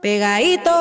Pegadito.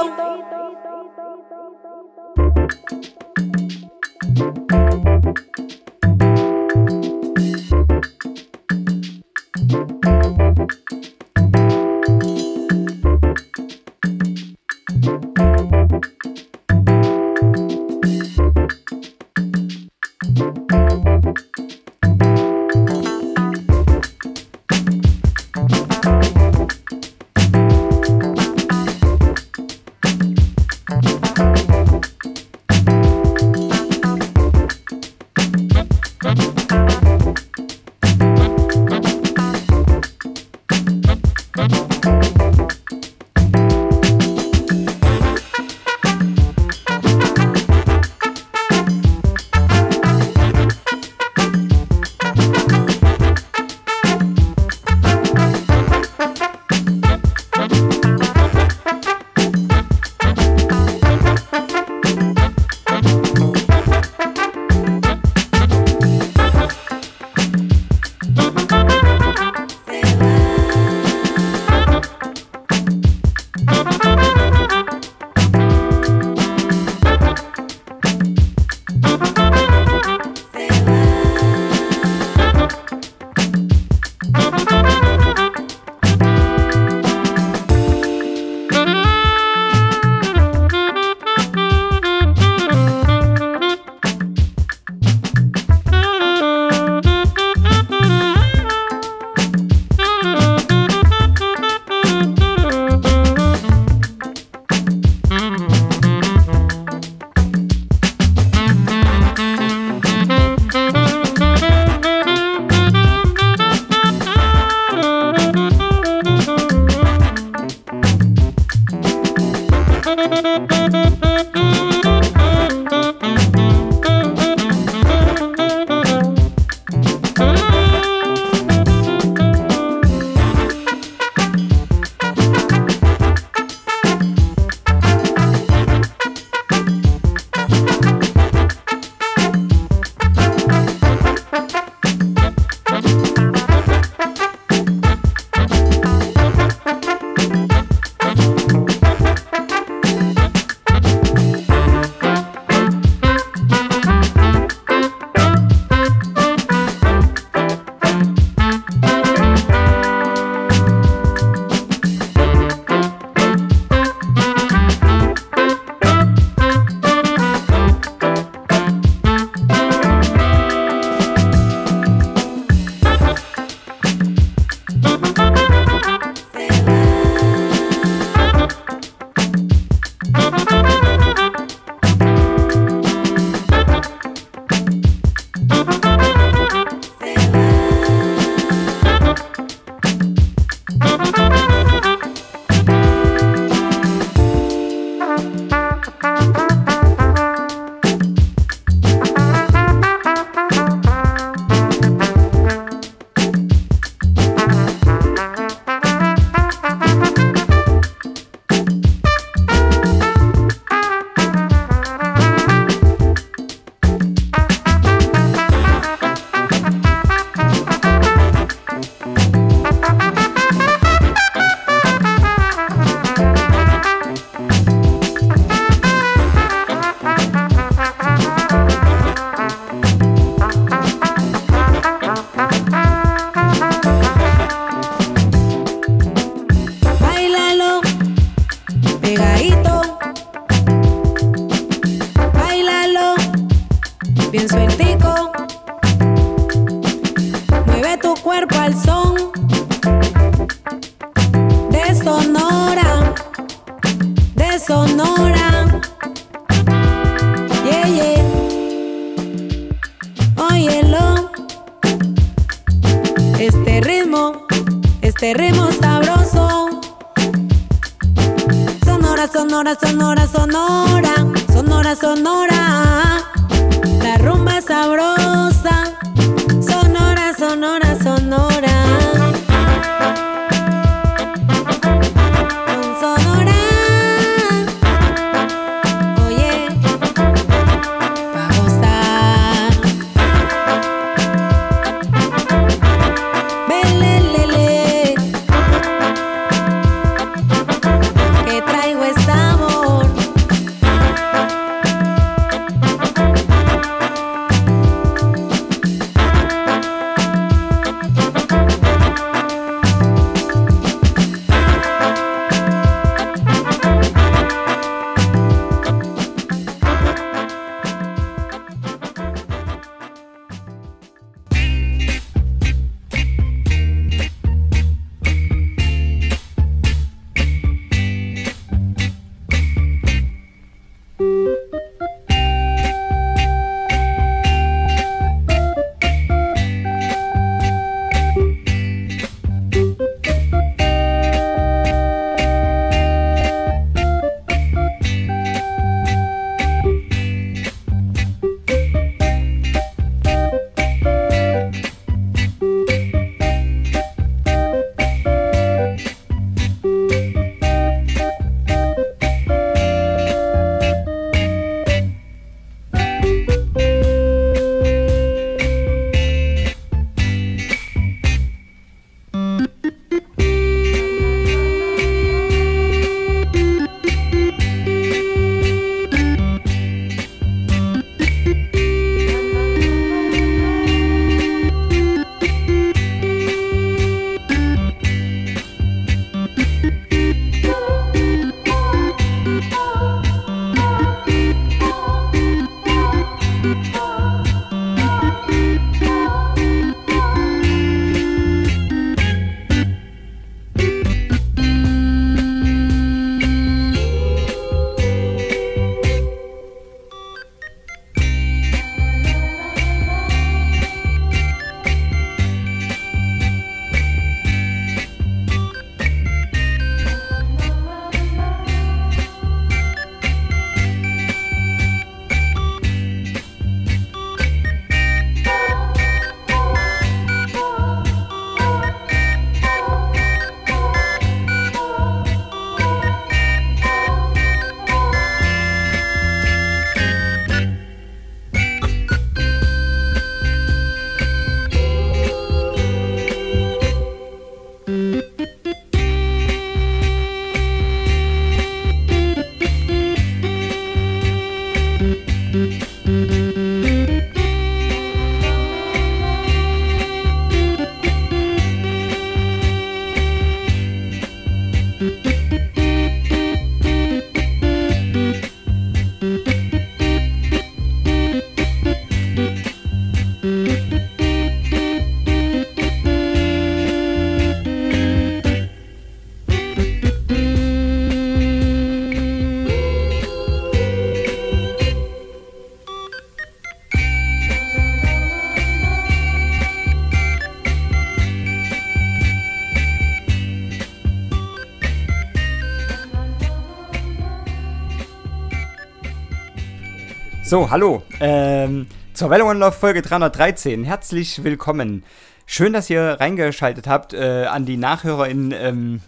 So, hallo. Ähm, zur Welle One Love Folge 313. Herzlich willkommen. Schön, dass ihr reingeschaltet habt äh, an die NachhörerInnen. Ähm,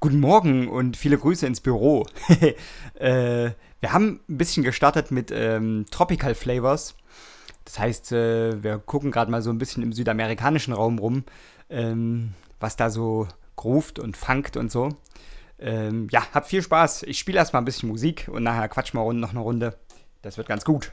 guten Morgen und viele Grüße ins Büro. äh, wir haben ein bisschen gestartet mit ähm, Tropical Flavors. Das heißt, äh, wir gucken gerade mal so ein bisschen im südamerikanischen Raum rum, ähm, was da so groovt und funkt und so. Ähm, ja, habt viel Spaß. Ich spiele erstmal ein bisschen Musik und nachher quatschen wir noch eine Runde. Das wird ganz gut.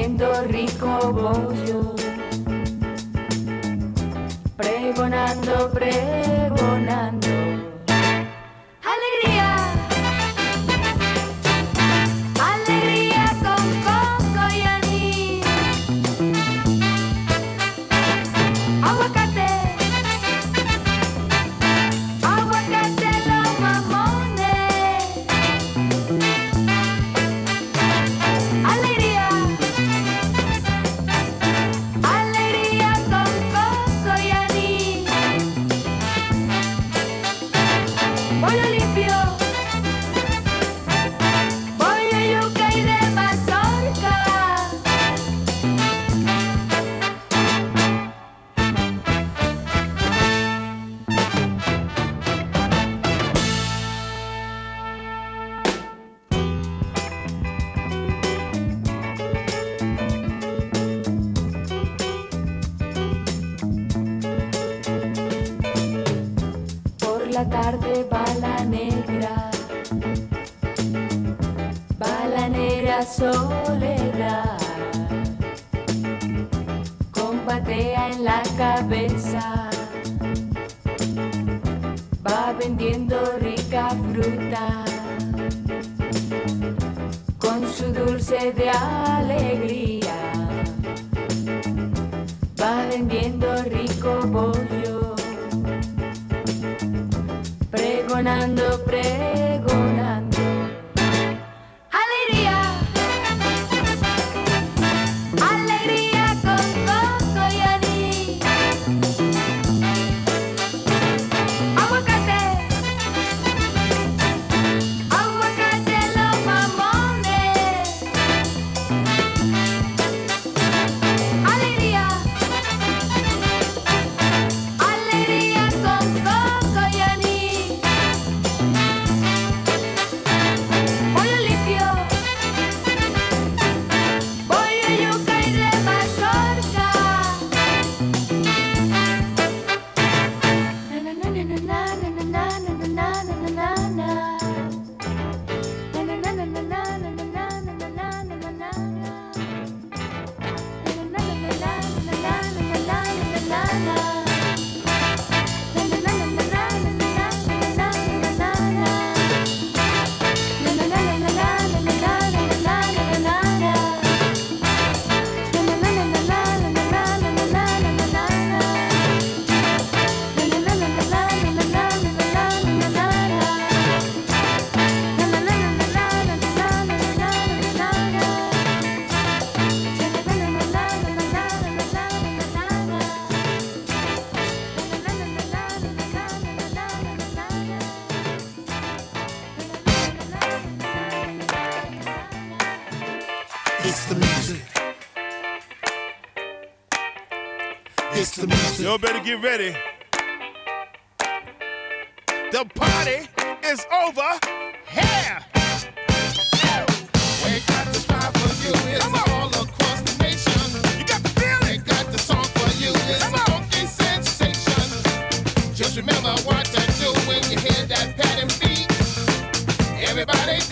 haciendo rico bollo, pregonando pre It's the music. It's the music. Y'all better get ready. The party is over here. We got the spot for you. It's Come on. all across the nation. You got the feeling. We got the song for you. It's Come a funky sensation. Just remember what to do when you hear that pattern beat. Everybody.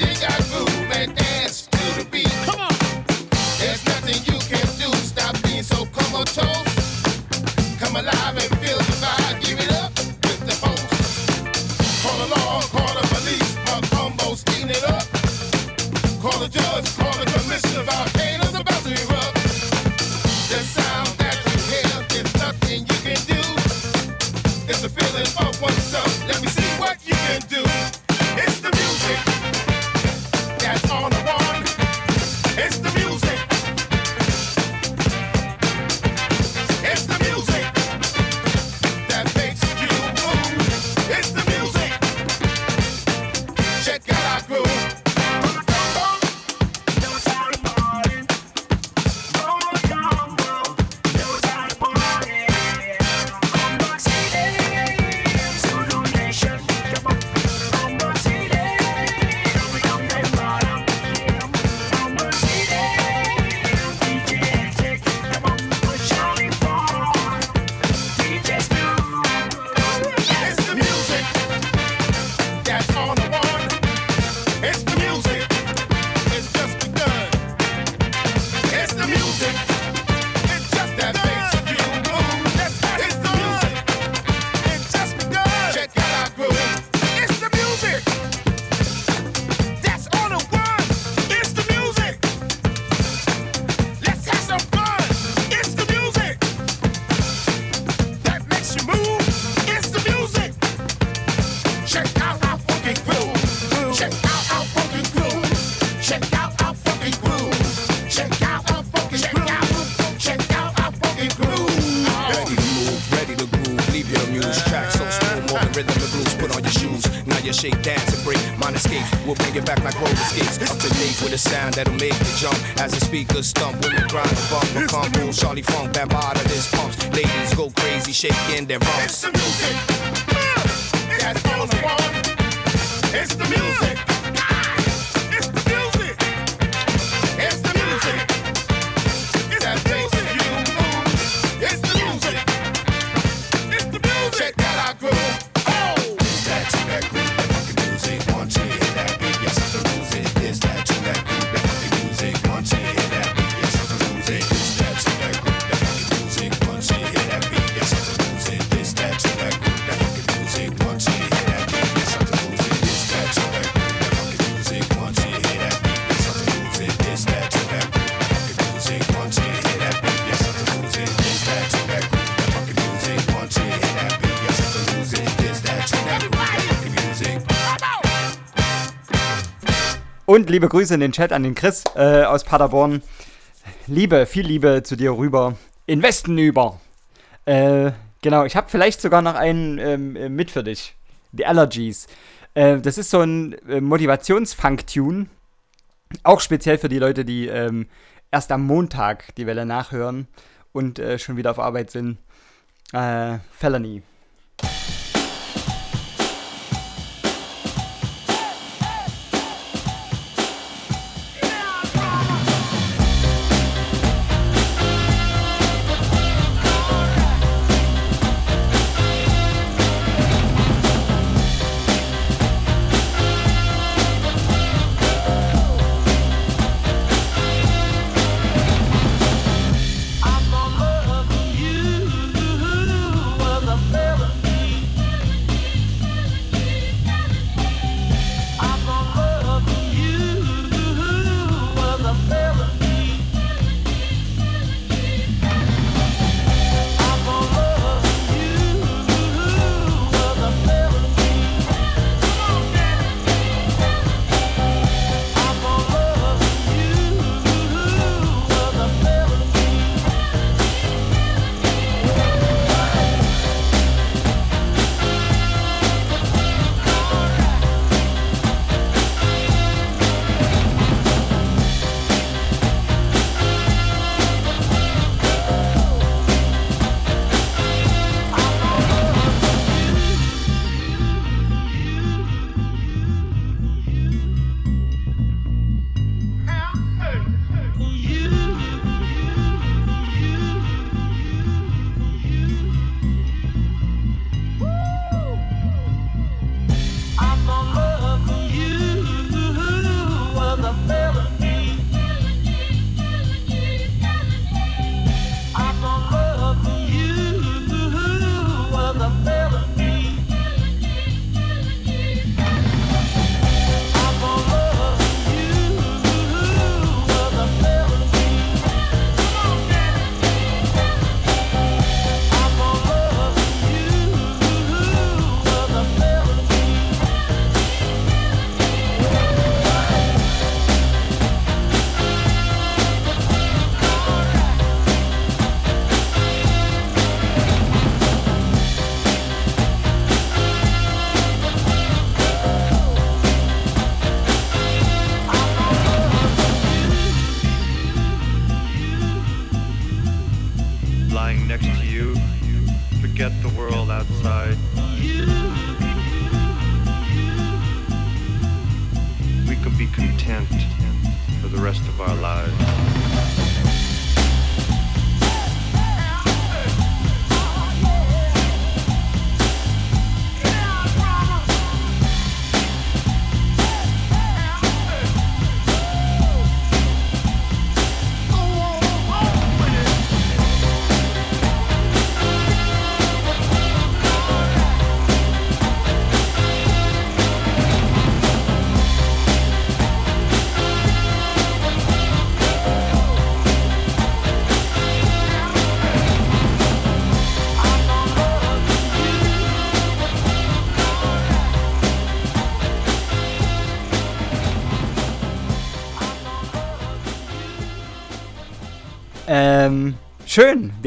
Johnny Funk, Bambada, this pumps. Ladies go crazy, shaking their rumps. Und liebe Grüße in den Chat an den Chris äh, aus Paderborn. Liebe, viel Liebe zu dir rüber. In Westen über. Äh, genau, ich habe vielleicht sogar noch einen ähm, äh, mit für dich. The Allergies. Äh, das ist so ein äh, Motivationsfunk-Tune. Auch speziell für die Leute, die ähm, erst am Montag die Welle nachhören und äh, schon wieder auf Arbeit sind. Äh, Felony.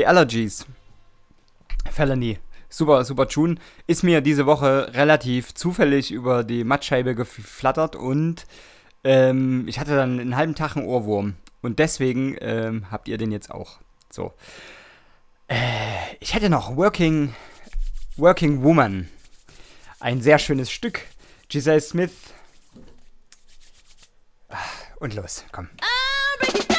The Allergies. Felony. Super, super Tune. Ist mir diese Woche relativ zufällig über die Mattscheibe geflattert und ähm, ich hatte dann einen halben Tag einen Ohrwurm. Und deswegen ähm, habt ihr den jetzt auch. So. Äh, ich hätte noch Working, Working Woman. Ein sehr schönes Stück. Giselle Smith. Ah, und los, komm. Ah,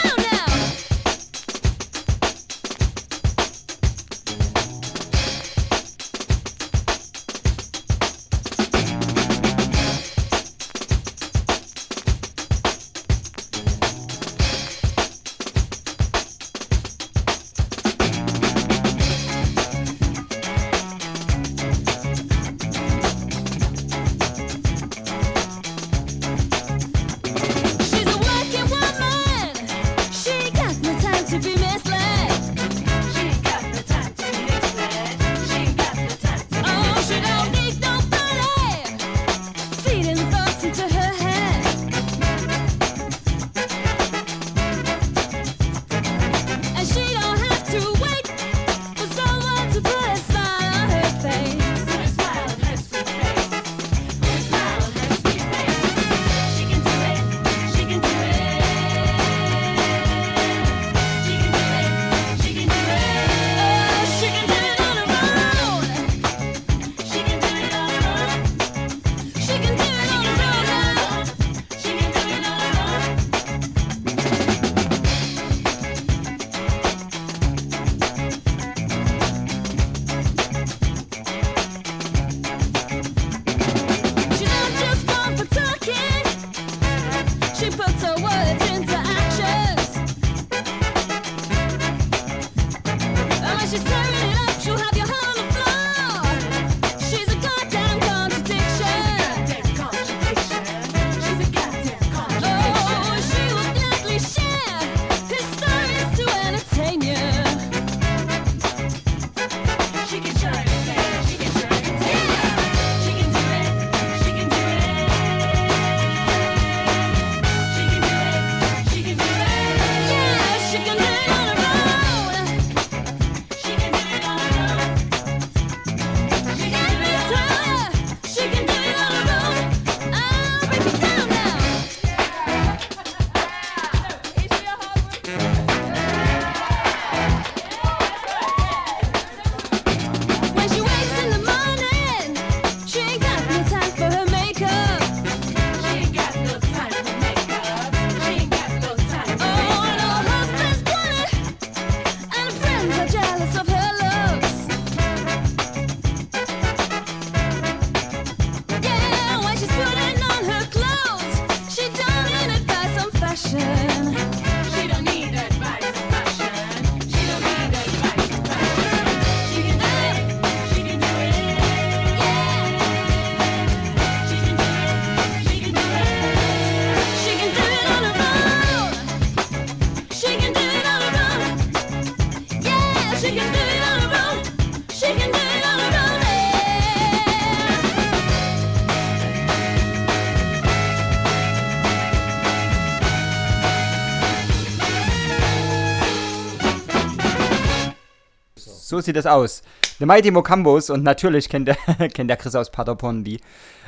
So sieht das aus. The Mighty Mocambos und natürlich kennt der, kennt der Chris aus Paderborn die,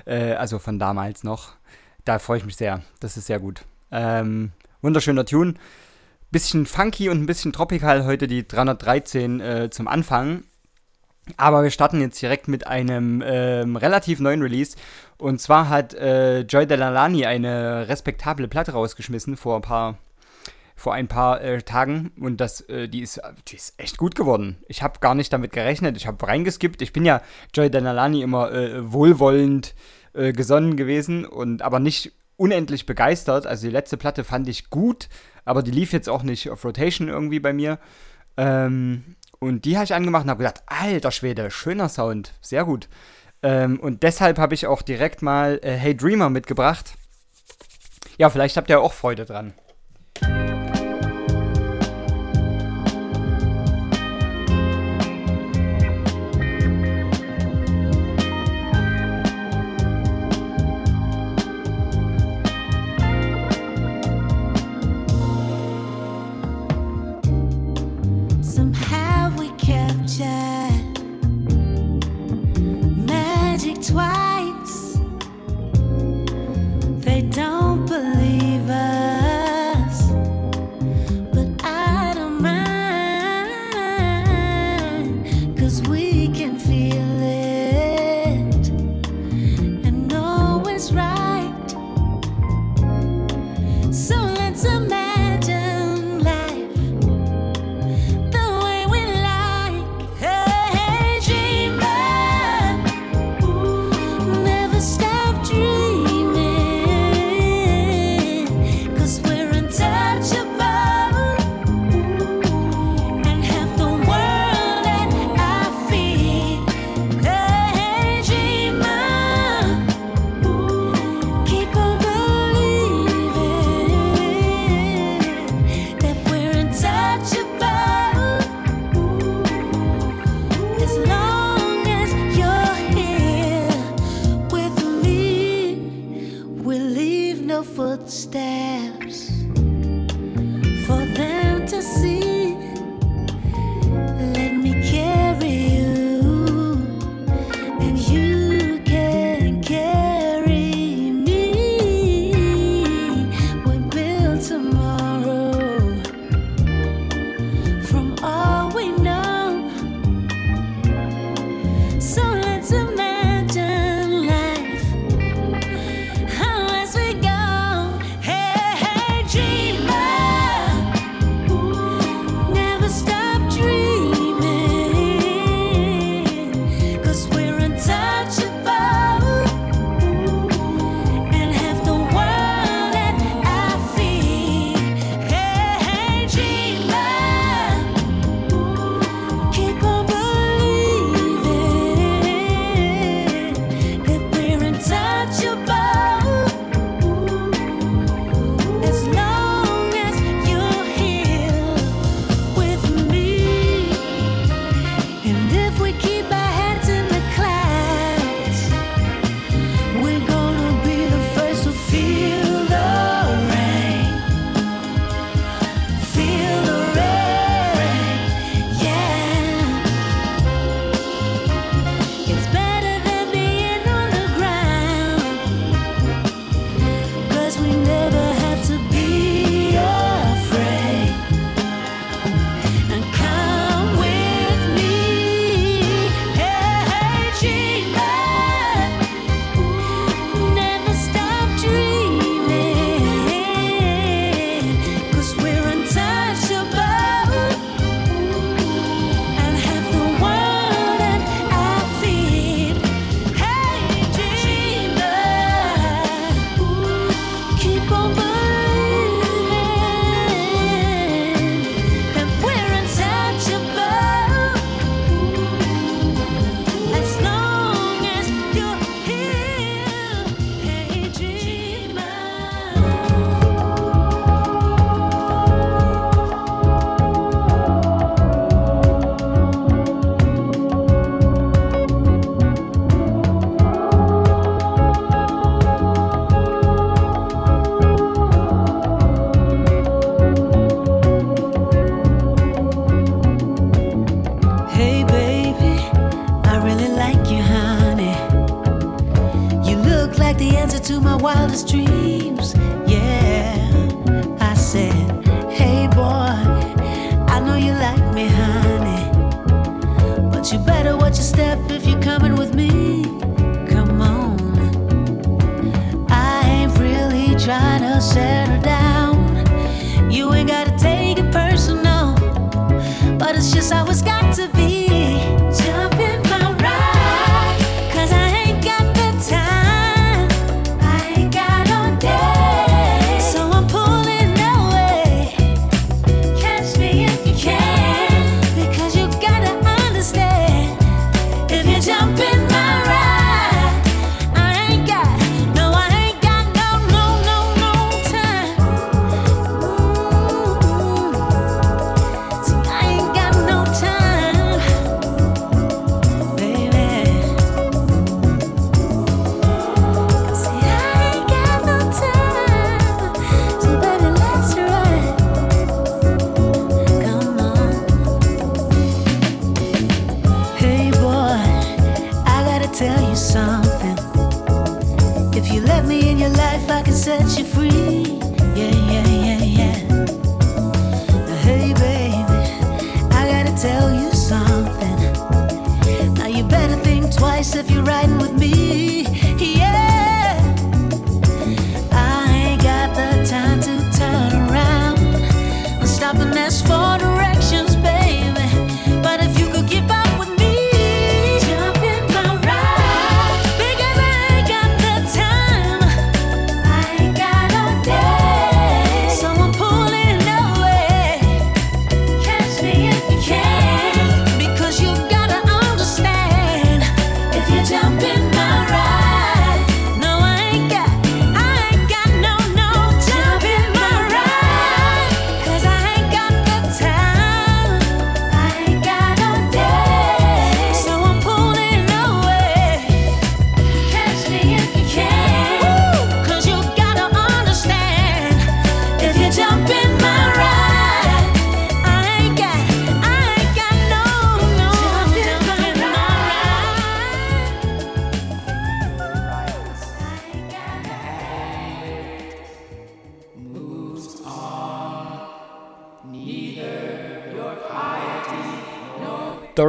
äh, also von damals noch. Da freue ich mich sehr. Das ist sehr gut. Ähm, wunderschöner Tune. Bisschen funky und ein bisschen tropical heute die 313 äh, zum Anfang. Aber wir starten jetzt direkt mit einem ähm, relativ neuen Release. Und zwar hat äh, Joy Delalani eine respektable Platte rausgeschmissen vor ein paar vor ein paar äh, Tagen und das, äh, die, ist, die ist echt gut geworden. Ich habe gar nicht damit gerechnet. Ich habe reingeskippt. Ich bin ja Joy Danalani immer äh, wohlwollend äh, gesonnen gewesen und aber nicht unendlich begeistert. Also die letzte Platte fand ich gut, aber die lief jetzt auch nicht auf Rotation irgendwie bei mir. Ähm, und die habe ich angemacht und habe gedacht, alter Schwede, schöner Sound, sehr gut. Ähm, und deshalb habe ich auch direkt mal äh, Hey Dreamer mitgebracht. Ja, vielleicht habt ihr auch Freude dran.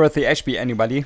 Dorothy Ashby, anybody?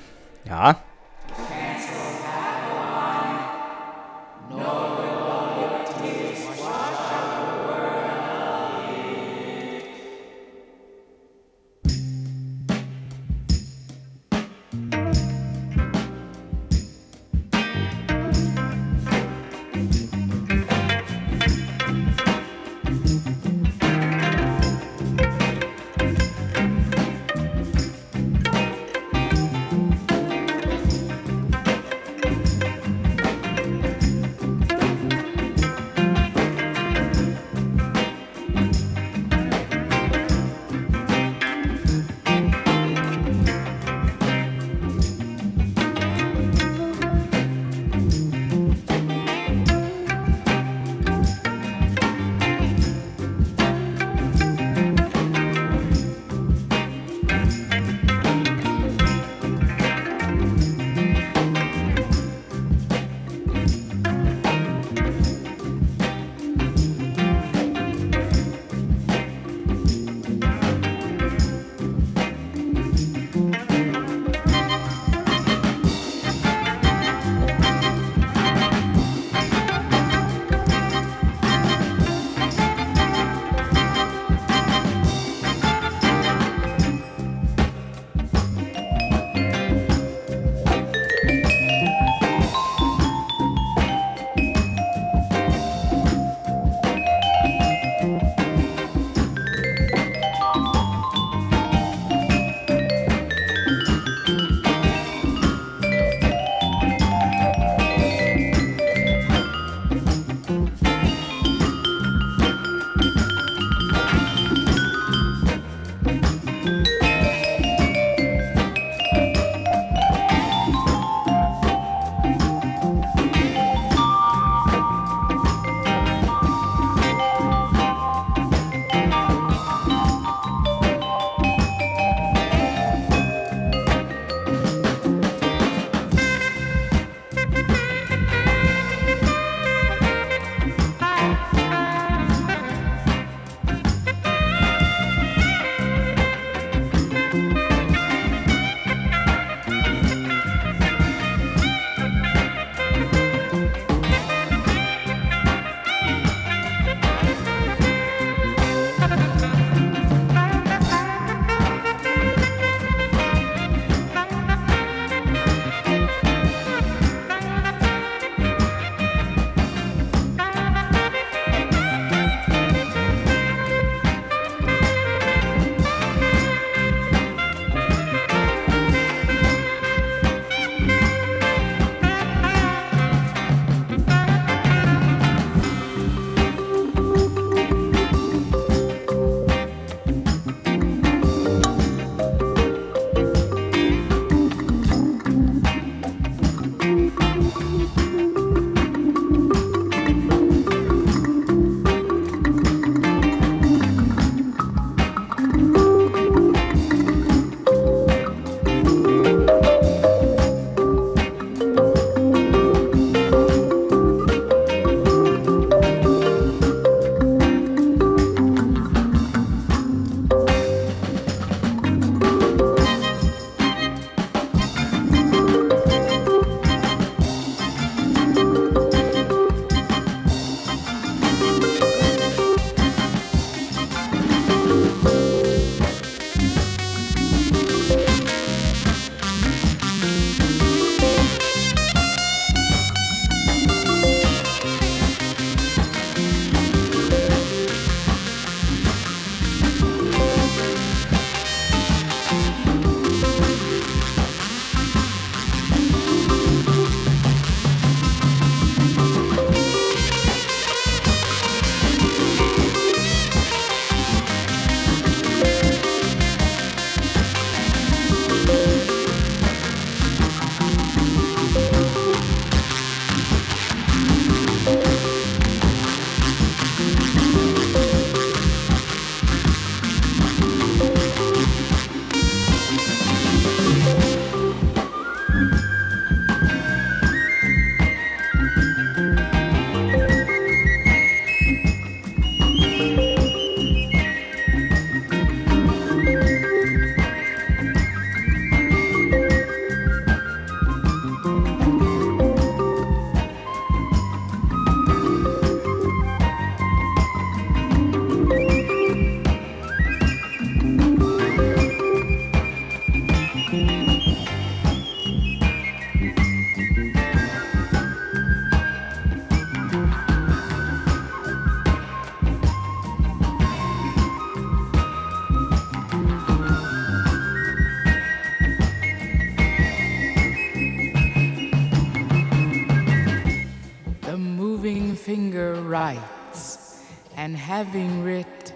having writ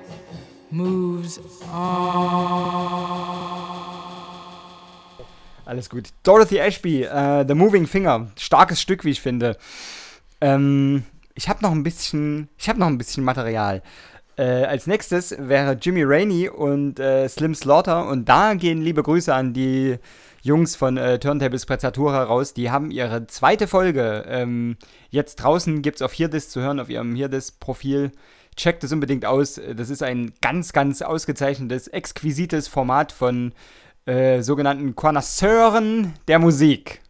moves on. Alles gut. Dorothy Ashby, uh, The Moving Finger. Starkes Stück, wie ich finde. Ähm, ich habe noch ein bisschen, ich habe noch ein bisschen Material. Äh, als nächstes wäre Jimmy Rainey und äh, Slim Slaughter und da gehen liebe Grüße an die Jungs von äh, Turntables Prezzatura raus. Die haben ihre zweite Folge ähm, jetzt draußen, gibt es auf Hirdis zu hören, auf ihrem Hirdis-Profil checkt es unbedingt aus. Das ist ein ganz, ganz ausgezeichnetes, exquisites Format von äh, sogenannten Connoisseuren der Musik.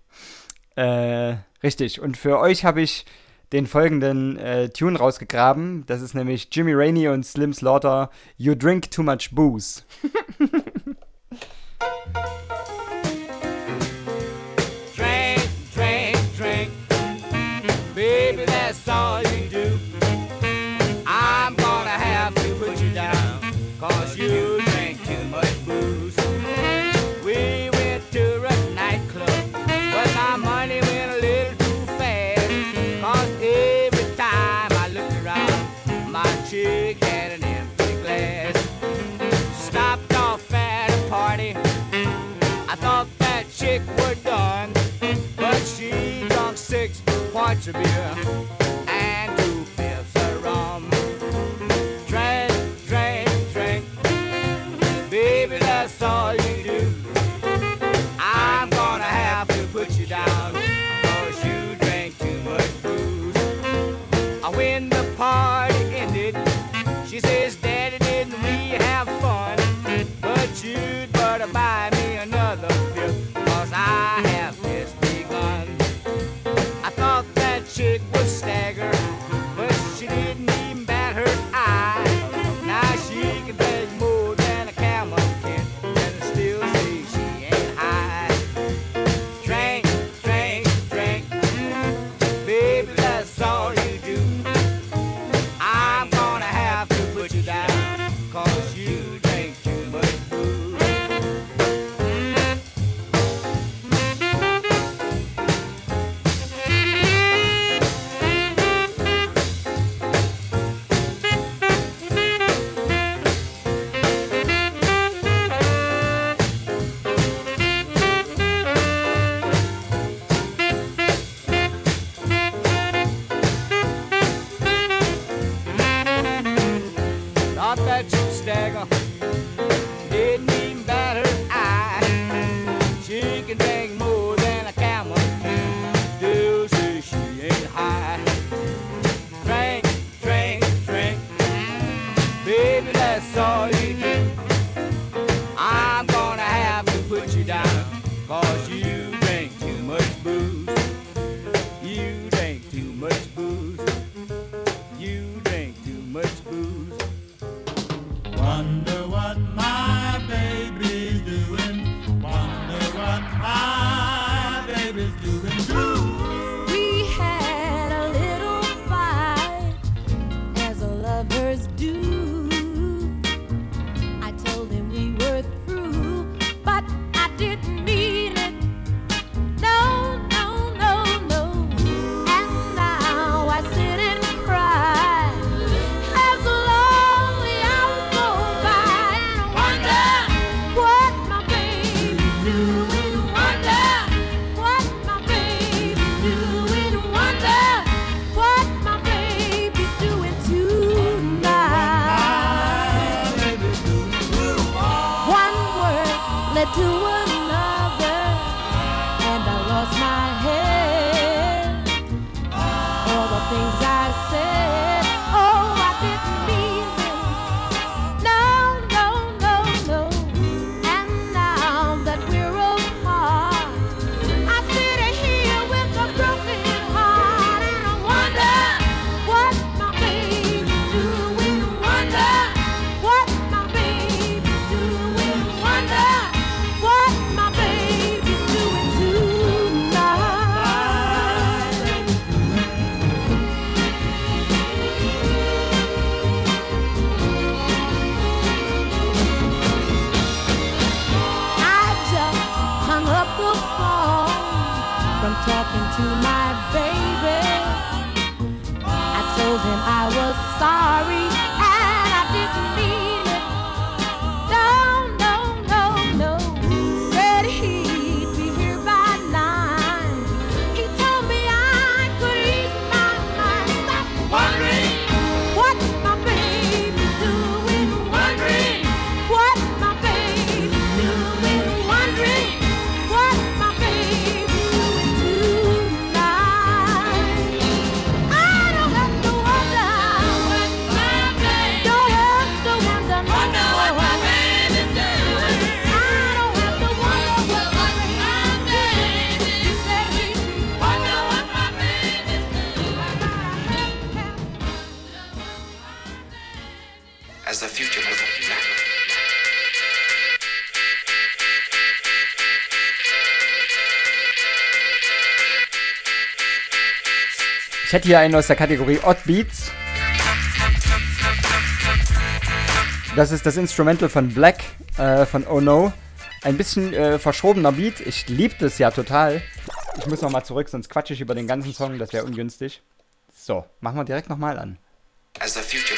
Äh, richtig. Und für euch habe ich den folgenden äh, Tune rausgegraben. Das ist nämlich Jimmy Rainey und Slim Slaughter You Drink Too Much Booze. drink, drink, drink. Baby, that's all you to be a Ich hätte hier einen aus der Kategorie Odd Beats. Das ist das Instrumental von Black, äh, von Oh No. Ein bisschen äh, verschobener Beat. Ich liebe das ja total. Ich muss nochmal zurück, sonst quatsche ich über den ganzen Song. Das wäre ungünstig. So, machen wir direkt nochmal an. As the future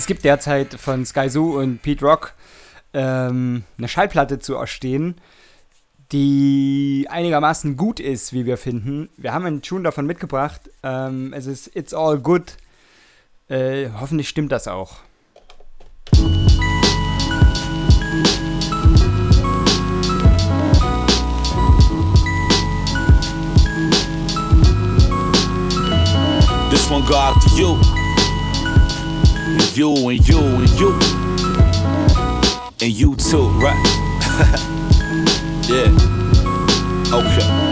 es gibt derzeit von Sky Zoo und Pete Rock ähm, eine Schallplatte zu erstehen, die einigermaßen gut ist, wie wir finden. Wir haben einen Tune davon mitgebracht. Ähm, es ist It's All Good. Äh, hoffentlich stimmt das auch. This one go out to you. You and you and you. And you too, right? yeah. Okay.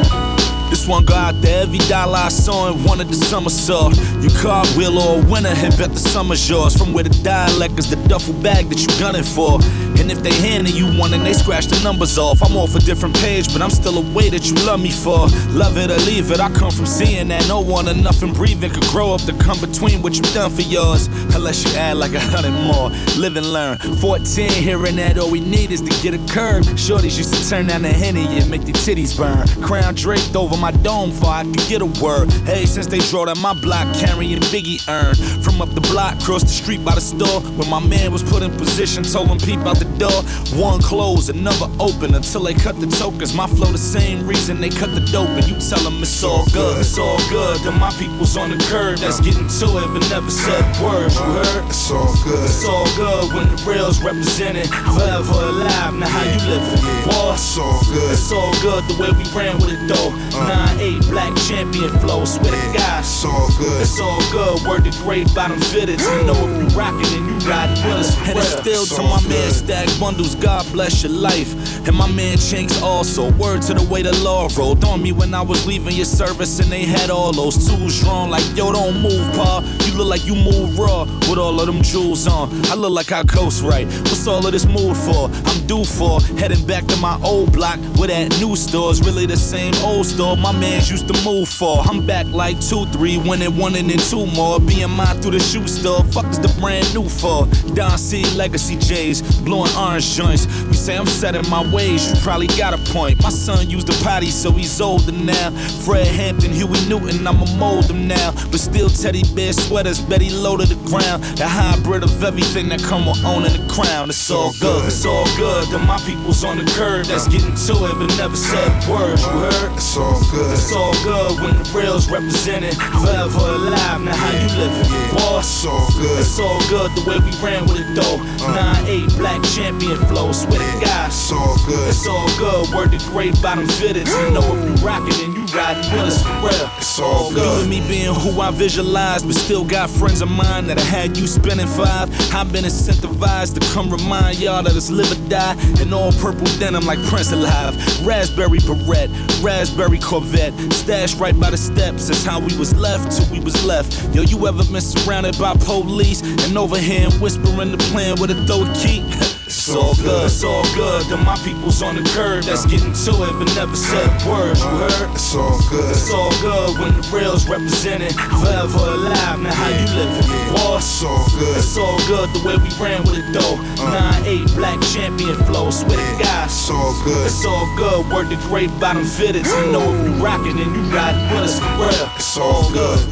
Go out there, every dollar I saw in one of the summer saw. You cartwheel or a winner and bet the summer's yours. From where the dialect is the duffel bag that you gunning for. And if they handing you one and they scratch the numbers off, I'm off a different page, but I'm still a way that you love me for. Love it or leave it, I come from seeing that no one or nothing breathing could grow up to come between what you've done for yours. Unless you add like a hundred more. Live and learn. 14, hearing that all we need is to get a curb. Shorties used to turn down the henny and make their titties burn. Crown draped over my dome for I could get a word. Hey, since they drove down my block carrying Biggie urn. From up the block, cross the street by the store, when my man was put in position, told him peep out the door. One closed, another open until they cut the tokens. My flow the same reason they cut the dope, and you tell them it's all good, it's all good. Then my people's on the curb that's getting to it, but never said words. You heard? It's all good. It's all good when the reals represented. Forever alive, now how you living? Boy, It's all good. it's all good the way we ran with it though. Uh. 9-8 black champion flow, swear to God. It's all good. It's all good, word to great bottom fitteds. You know if you rockin' and you riding with us. And it's still to my man. Stack Bundles, God bless your life. And my man Chinks also. Word to the way the law rolled on me when I was leaving your service and they had all those tools drawn. Like, yo, don't move, pa. You look like you move raw with all of them jewels on. I look like I coast right. What's all of this mood for? I'm due for heading back to my old block where that new store's really the same old store my mans used to move for. I'm back like two, three, winning one and then two more. Being mine through the shoe store. Fuck is the brand new for? Don C Legacy J's, blowing orange joints. You say I'm set in my ways, you probably got a point. My son used the potty, so he's older now. Fred Hampton, Huey Newton, I'ma mold him now. But still teddy bear sweaters, Betty low to the ground. The hybrid of everything that come with owning the crown. It's all good, it's all good. Then my people's on the curb that's getting to it, but never said words. You heard? It's all good. It's all good when the reals represented. Forever alive, now how you living? Boy, It's all good. it's all good the way we ran with it though. Uh. 9-8 black champion flow, swear to God. It's all good. It's all good, word to great bottom fitteds. You know if you rockin' and you riding with us for real. It's all good. Even me being who I visualized, but still got friends of mine that I had you spending five. I've been incentivized to come remind y'all that it's live or die. In all purple denim like Prince alive. Raspberry beret, raspberry Corvette. Stashed right by the steps, that's how we was left till we was left. Yo, you ever been surrounded by police and over here whispering the plan with a throw a key? It's all good, it's all good. Then my people's on the curb that's getting to it, but never said words. You heard? It's all good. It's all good when the reals represented. Forever alive, now how you living? Boy, It's all good. it's all good the way we ran with it though. Uh. 9-8 black champion flow, swear to God. It's all good. It's all good, word the great bottom fitteds. You know if you rockin' and you riding with us for real. It's all good.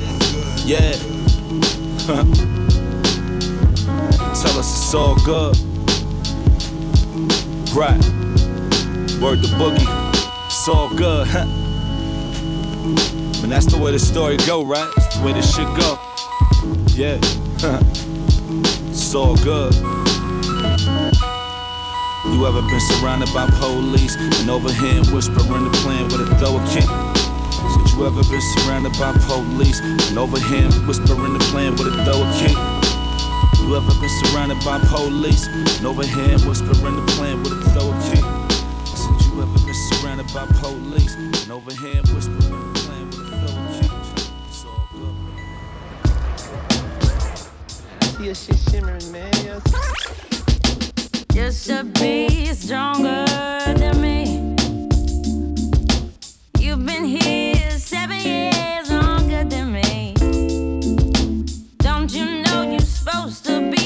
Yeah. Tell us it's all good. Right. Word to boogie. It's all good. And that's the way the story go, right? It's the way this shit go. Yeah. it's all good. You ever been surrounded by police and overhearing whispering the plan with a throw a kick? Said you ever been surrounded by police and overhearing whispering the plan with a throw a kick? You ever been surrounded by police and overhearing whispering the plan with a by police and overhearing whispering the plan with a throw a? It's all good. See your shit shimmering, man. Yes. You should be stronger than me. You've been here seven years longer than me. Don't you know you're supposed to be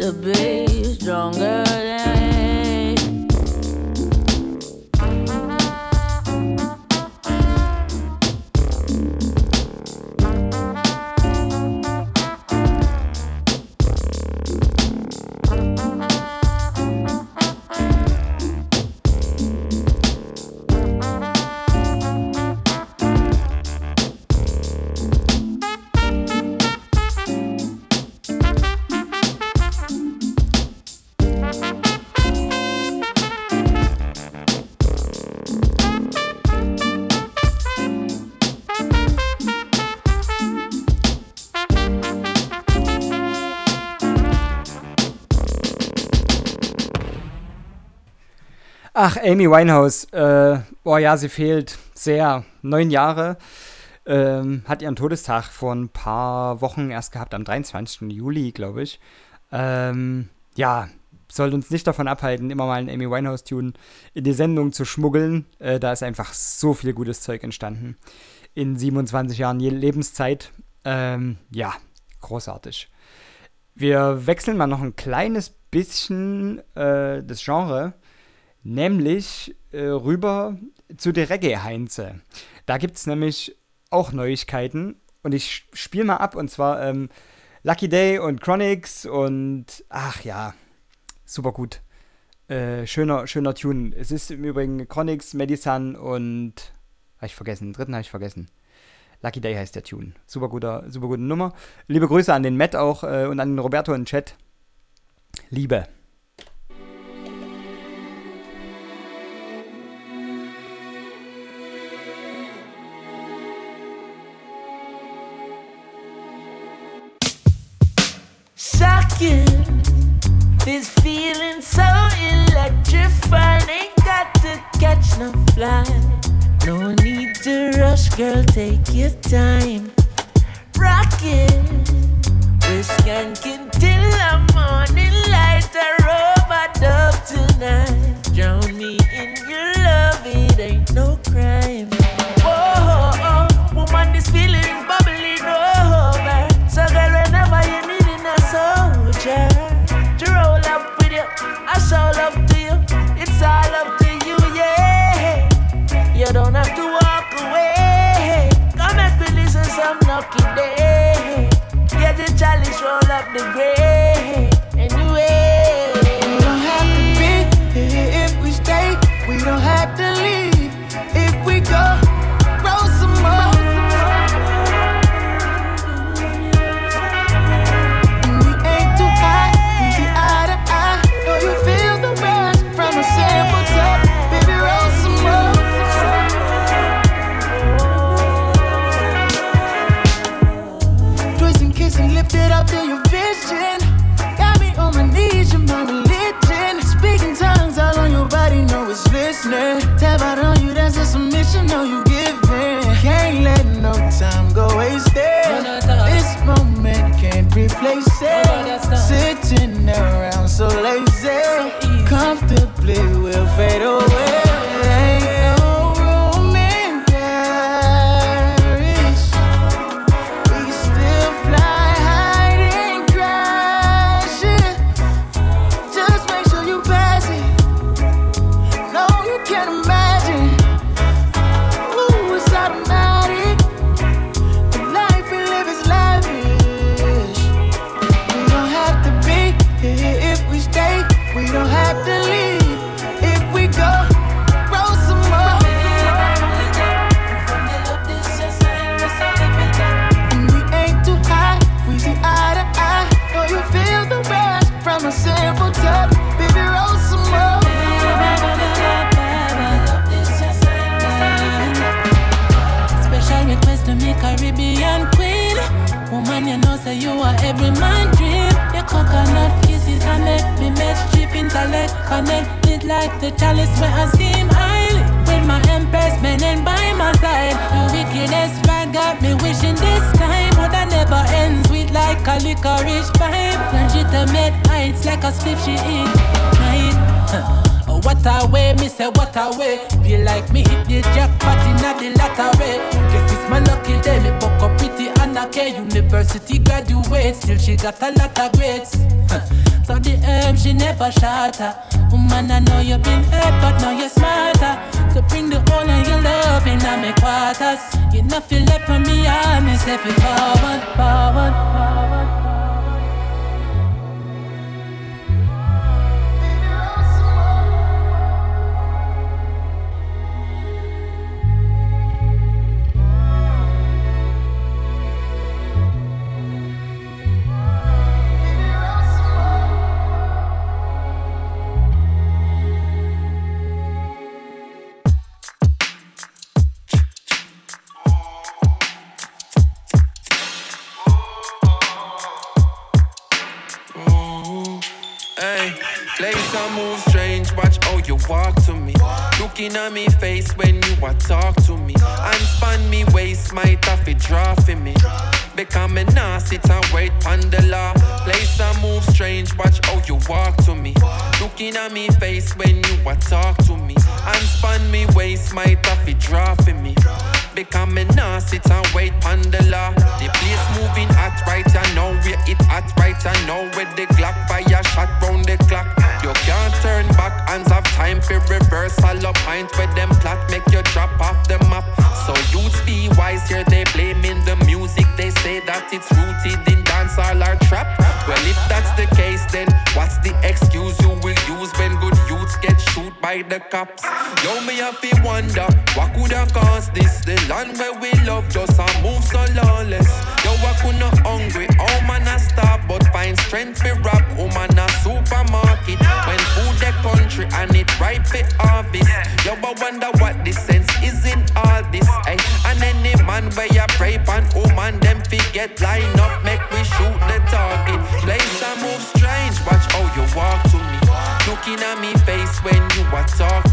Should be stronger than Ach, Amy Winehouse. Äh, boah, ja, sie fehlt sehr. Neun Jahre. Ähm, hat ihren Todestag vor ein paar Wochen erst gehabt, am 23. Juli, glaube ich. Ähm, ja, soll uns nicht davon abhalten, immer mal einen Amy Winehouse-Tune in die Sendung zu schmuggeln. Äh, da ist einfach so viel gutes Zeug entstanden. In 27 Jahren Lebenszeit. Ähm, ja, großartig. Wir wechseln mal noch ein kleines bisschen äh, das Genre, nämlich äh, rüber zu der Reggae-Heinze. Da gibt es nämlich auch Neuigkeiten und ich spiele mal ab und zwar ähm, Lucky Day und Chronix und ach ja, super gut. Äh, schöner, schöner Tune. Es ist im Übrigen Chronix, Medisan und habe ich vergessen, den dritten habe ich vergessen. Lucky Day heißt der Tune. Super guter, super gute Nummer. Liebe Grüße an den Matt auch äh, und an den Roberto im Chat. Liebe. This feeling so electrifying. Ain't got to catch no fly. No need to rush, girl. Take your time. Rockin'. We're skanking till the morning light. A robot dub tonight. Drown me in your love. It ain't no crime. Oh, woman, this feeling is bubbling over. So, girl, whenever you need a to I show love to you. It's all up to you, yeah. You don't have to walk away. Come with listen some lucky day. Get the chalice, roll up the gray. Your vision. Got me on my knees, you're my religion. Speaking tongues all on your body, know it's listening. Tap out on you, that's a submission, know you giving. Can't let no time go wasted. This moment can't replace it. Sitting around so lazy, comfortably we'll fade away. Intellect connect it like the chalice where I steam highly. With my empress and by my side, wickedness right got me wishing this time would I never end sweet like a licorice vibe. Legitimate heights like a spliff she eat. Night. Oh, what a way, me eh, say what a way. Feel like me hit the jackpot in the lottery. Guess it's my lucky day. Me buck up pretty and I care. University graduate, still she got a lot of grades. So the herb she never shatter. Woman, I know you've been hurt, but now you're smarter. So bring the whole of your love in my quarters. You feel left from me, I'm step it forward, forward, forward. Looking at me face when you a talk to me. And span me waist, might have it for me. Become a nah sit and wait on the law. Place I move strange, watch how you walk to me. Looking at me face when you a talk to me. And span me waist, might have it for me. Become a nah sit and wait on the law. The place moving hot right, I know where it hot right, I know where the Glock fire shot round the clock. You can't turn back, hands have time for reversal up pint where them plot make you drop off the map. So youths be wise here, they blaming the music. They say that it's rooted in dancehall or trap. Well, if that's the case, then what's the excuse you will use when good by the cops? Yo, me have to wonder what could have caused this? The land where we love just a move so lawless. Yo, I could not hungry, oh man, I starve, but find strength for rap. Oh man, a supermarket when food the country and it ripe for harvest. Yo, I wonder what the sense is in all this. Ay. And any man where you pray pan, oh man, them forget line up, make we shoot the target. Place I move strange, watch how you walk to me. Looking at me talk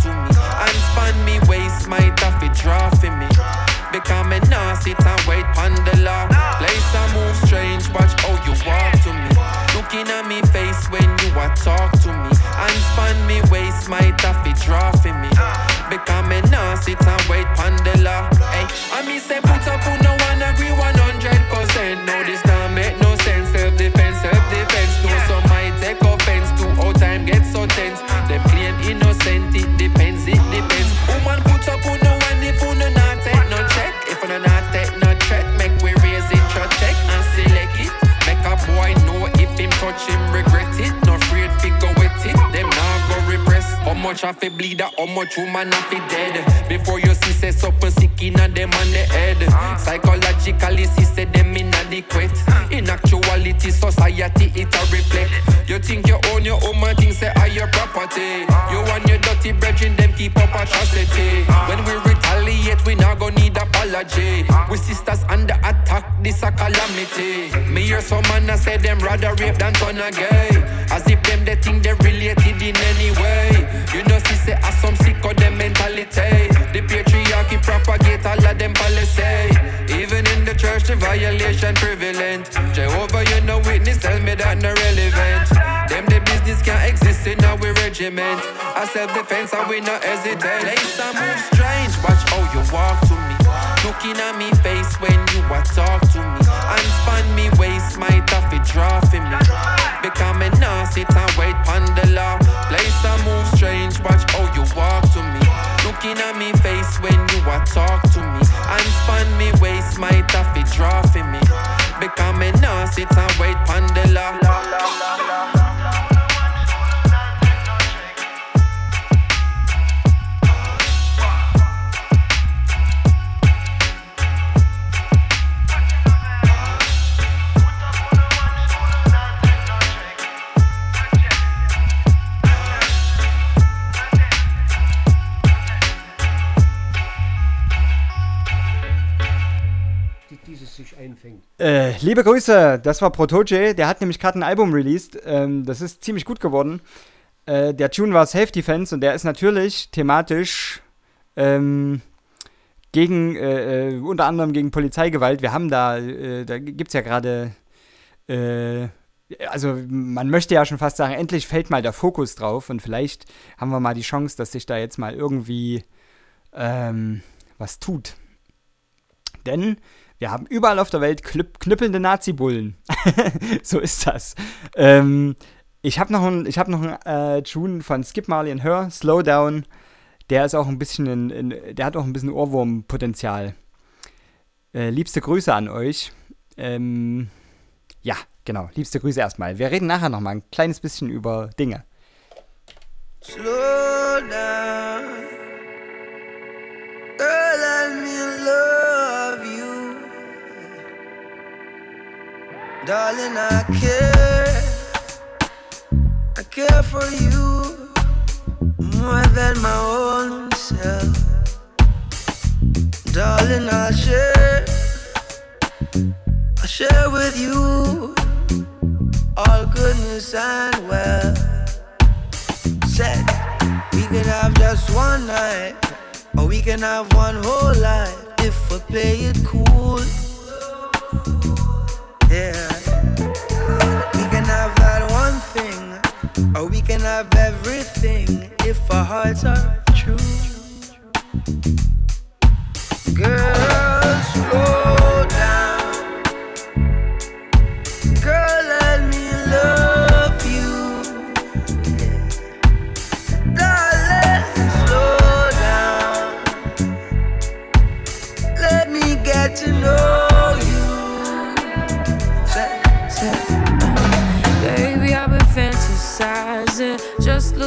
much have to bleed out, how much woman have to dead. Before you see say something sick inna them on the head. Psychologically see say them inadequate. In actuality, society it a reflect. You think you own your own man, think say are your property. You and your dirty brethren, them keep up atrocity. When we retaliate, we not gonna need apology. We sisters under attack, this a calamity. Me hear some man a say them rather rape than turn a gay. As if them they think they related say as some sick of them mentality. The patriarchy propagate all of them policy. Even in the church, the violation prevalent. Jehovah, you know witness, tell me that no relevant. Them the business can't exist in our regiment. I self-defense and we not hesitate. Place I Äh, liebe Grüße, das war Protoje, der hat nämlich gerade ein Album released. Ähm, das ist ziemlich gut geworden. Äh, der Tune war Self Defense und der ist natürlich thematisch ähm, gegen, äh, äh, unter anderem gegen Polizeigewalt. Wir haben da, äh, da gibt es ja gerade, äh, also man möchte ja schon fast sagen, endlich fällt mal der Fokus drauf und vielleicht haben wir mal die Chance, dass sich da jetzt mal irgendwie ähm, was tut. Denn wir haben überall auf der Welt knüpp knüppelnde Nazi-Bullen. so ist das. Ähm, ich habe noch einen hab noch einen, äh, Tune von Skip Marley and Her, Slow Down. Der ist auch ein bisschen, in, in, der hat auch ein bisschen Ohrwurmpotenzial. Äh, liebste Grüße an euch. Ähm, ja, genau, liebste Grüße erstmal. Wir reden nachher noch mal ein kleines bisschen über Dinge. Slow down. Girl, let me love Darling, I care. I care for you more than my own self. Darling, I'll share. I'll share with you all goodness and wealth said we can have just one night, or we can have one whole life if we play it cool. Yeah, or we can have everything if our hearts are true. Girl,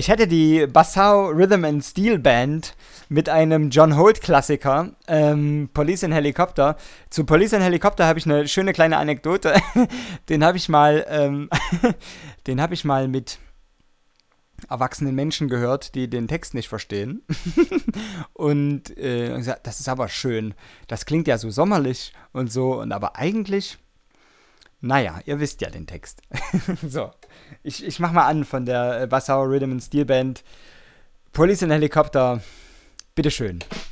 ich hätte die Bassau Rhythm and Steel Band mit einem John Holt Klassiker, ähm, Police in Helicopter. Zu Police in Helicopter habe ich eine schöne kleine Anekdote. den habe ich mal, ähm, den habe ich mal mit erwachsenen Menschen gehört, die den Text nicht verstehen. und äh, gesagt, das ist aber schön. Das klingt ja so sommerlich und so. Und aber eigentlich, naja, ihr wisst ja den Text. so, ich, ich mach mal an von der äh, Bassau Rhythm and Steel Band. Police in Helikopter, bitteschön. Ich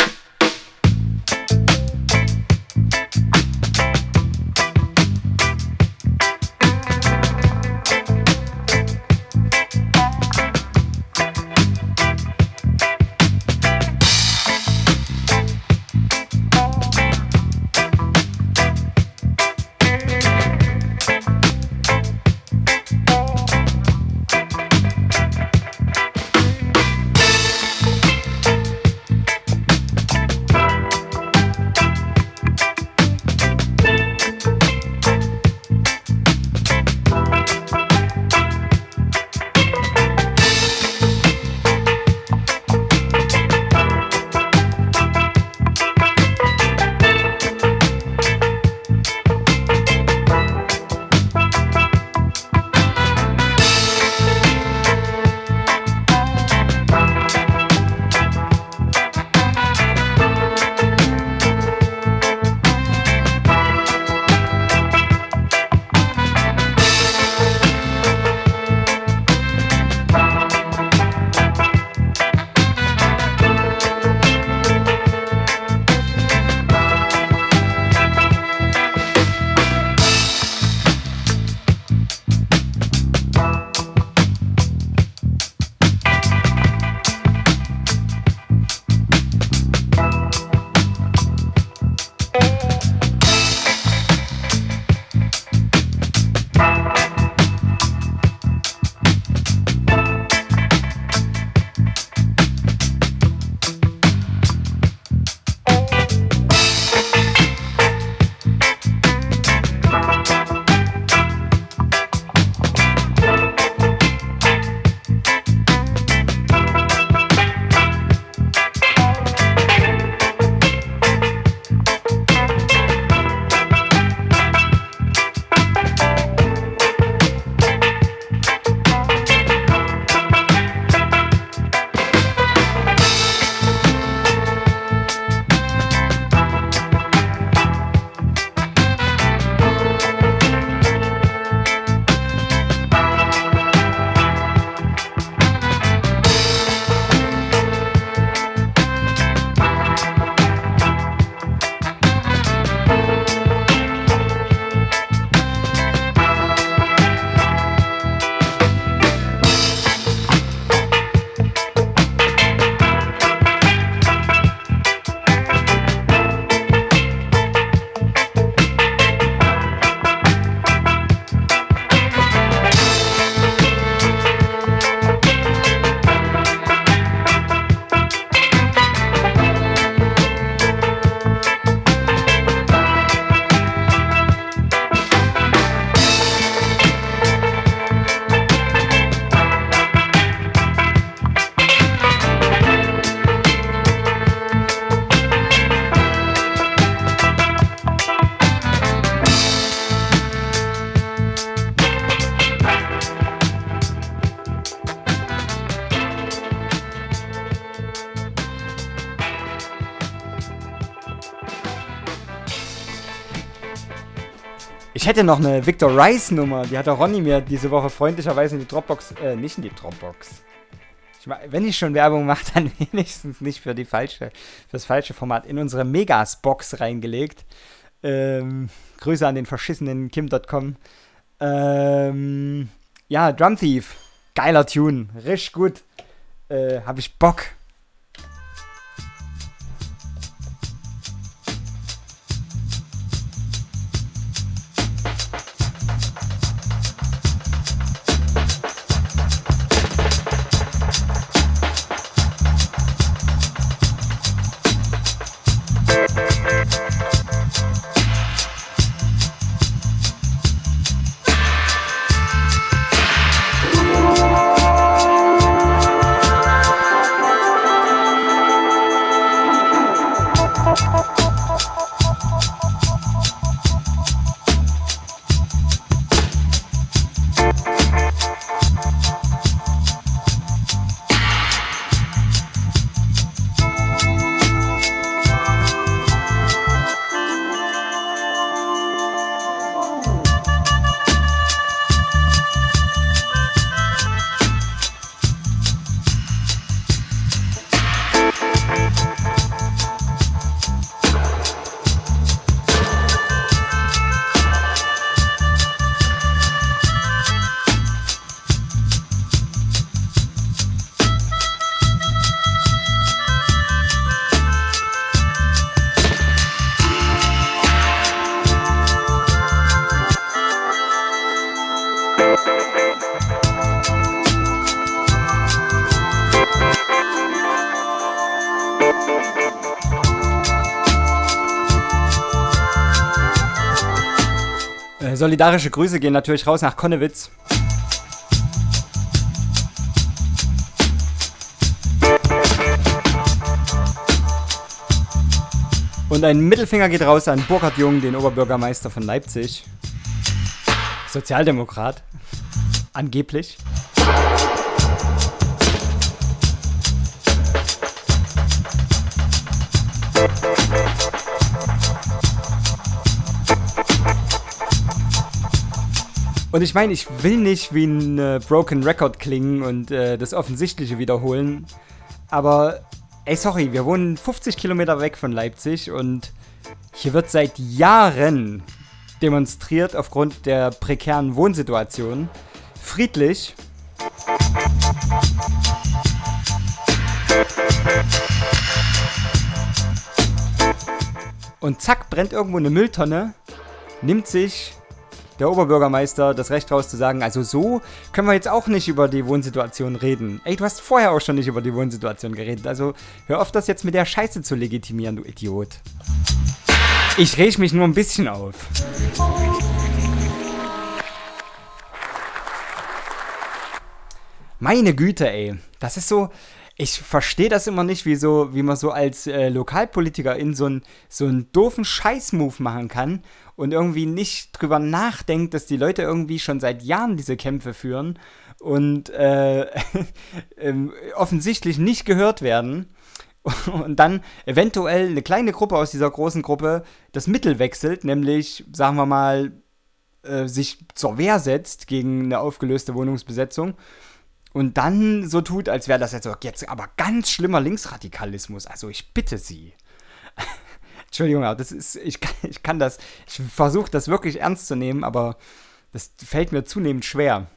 hätte noch eine Victor Rice Nummer, die hat der Ronny mir diese Woche freundlicherweise in die Dropbox, äh, nicht in die Dropbox. Ich ma- wenn ich schon Werbung mache, dann wenigstens nicht für die falsche, fürs falsche Format in unsere Megas-Box reingelegt. Ähm, Grüße an den verschissenen Kim.com. Ähm, ja, Drum Thief. Geiler Tune. Richtig gut. Äh, hab ich Bock. Solidarische Grüße gehen natürlich raus nach Konnewitz. Und ein Mittelfinger geht raus an Burkhard Jung, den Oberbürgermeister von Leipzig. Sozialdemokrat. Angeblich. Und ich meine, ich will nicht wie ein äh, Broken Record klingen und äh, das Offensichtliche wiederholen. Aber, ey, sorry, wir wohnen 50 Kilometer weg von Leipzig und hier wird seit Jahren demonstriert aufgrund der prekären Wohnsituation. Friedlich. Und zack, brennt irgendwo eine Mülltonne, nimmt sich der Oberbürgermeister das Recht raus zu sagen, also so können wir jetzt auch nicht über die Wohnsituation reden. Ey, du hast vorher auch schon nicht über die Wohnsituation geredet, also hör auf, das jetzt mit der Scheiße zu legitimieren, du Idiot. Ich reg mich nur ein bisschen auf. Meine Güte, ey. Das ist so. Ich verstehe das immer nicht, wie, so, wie man so als äh, Lokalpolitiker in so einen so einen doofen Scheiß-Move machen kann und irgendwie nicht drüber nachdenkt, dass die Leute irgendwie schon seit Jahren diese Kämpfe führen und äh, ähm, offensichtlich nicht gehört werden und dann eventuell eine kleine Gruppe aus dieser großen Gruppe das Mittel wechselt, nämlich, sagen wir mal, äh, sich zur Wehr setzt gegen eine aufgelöste Wohnungsbesetzung und dann so tut, als wäre das jetzt, jetzt aber ganz schlimmer Linksradikalismus. Also ich bitte Sie. Entschuldigung, aber das ist, ich kann, ich kann das, ich versuche das wirklich ernst zu nehmen, aber das fällt mir zunehmend schwer.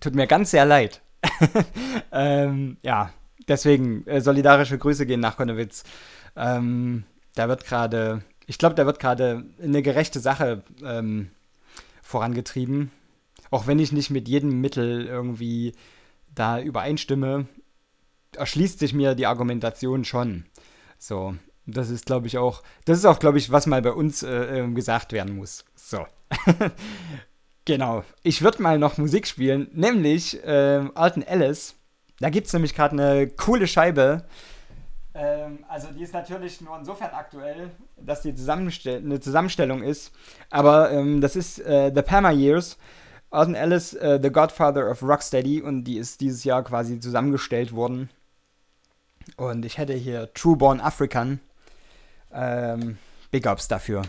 Tut mir ganz sehr leid. ähm, ja, deswegen äh, solidarische Grüße gehen nach Konnewitz. Ähm, da wird gerade, ich glaube, da wird gerade eine gerechte Sache ähm, vorangetrieben. Auch wenn ich nicht mit jedem Mittel irgendwie da übereinstimme, erschließt sich mir die Argumentation schon. So, das ist, glaube ich, auch, das ist auch, glaube ich, was mal bei uns äh, äh, gesagt werden muss. So. genau. Ich würde mal noch Musik spielen, nämlich äh, Alton Ellis. Da gibt es nämlich gerade eine coole Scheibe. Ähm, also die ist natürlich nur insofern aktuell, dass die Zusammenstell eine Zusammenstellung ist. Aber ähm, das ist äh, The Palmer Years. Alton Ellis, äh, The Godfather of Rocksteady. Und die ist dieses Jahr quasi zusammengestellt worden. Und ich hätte hier True Born African. Ähm, Big Ups dafür.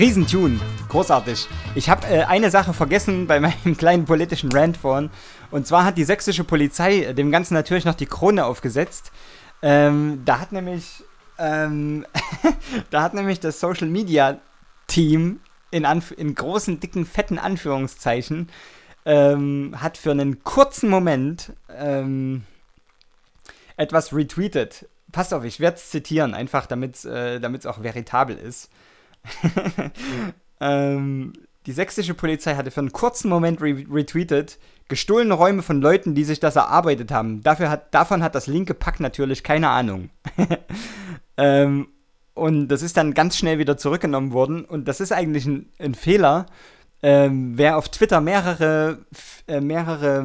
Riesentune. Großartig. Ich habe äh, eine Sache vergessen bei meinem kleinen politischen Rant vorhin. Und zwar hat die sächsische Polizei äh, dem Ganzen natürlich noch die Krone aufgesetzt. Ähm, da hat nämlich, ähm, da hat nämlich das Social Media Team in, Anf in großen, dicken, fetten Anführungszeichen ähm, hat für einen kurzen Moment ähm, etwas retweetet. Passt auf, ich werde es zitieren, einfach damit es äh, auch veritabel ist. ähm, die sächsische Polizei hatte für einen kurzen Moment re retweetet, gestohlene Räume von Leuten, die sich das erarbeitet haben. Dafür hat, davon hat das linke Pack natürlich keine Ahnung. ähm, und das ist dann ganz schnell wieder zurückgenommen worden. Und das ist eigentlich ein, ein Fehler. Ähm, wer auf Twitter mehrere, äh, mehrere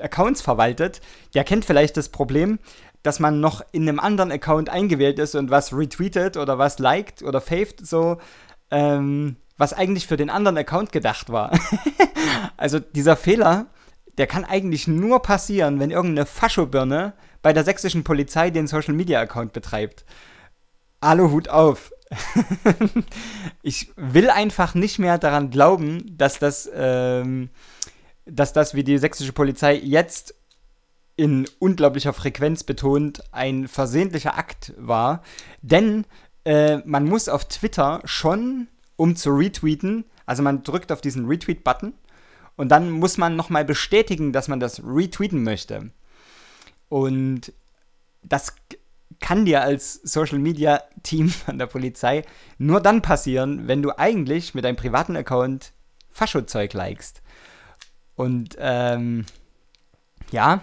Accounts verwaltet, der kennt vielleicht das Problem, dass man noch in einem anderen Account eingewählt ist und was retweetet oder was liked oder faved, so, ähm, was eigentlich für den anderen Account gedacht war. also dieser Fehler, der kann eigentlich nur passieren, wenn irgendeine Faschobirne bei der sächsischen Polizei den Social Media Account betreibt. Aluhut auf. ich will einfach nicht mehr daran glauben, dass das, ähm, dass das, wie die sächsische Polizei jetzt in unglaublicher Frequenz betont, ein versehentlicher Akt war. Denn äh, man muss auf Twitter schon, um zu retweeten, also man drückt auf diesen Retweet-Button und dann muss man nochmal bestätigen, dass man das retweeten möchte. Und das kann dir als Social Media Team von der Polizei nur dann passieren, wenn du eigentlich mit deinem privaten Account Faschozeug likest. Und ähm, ja,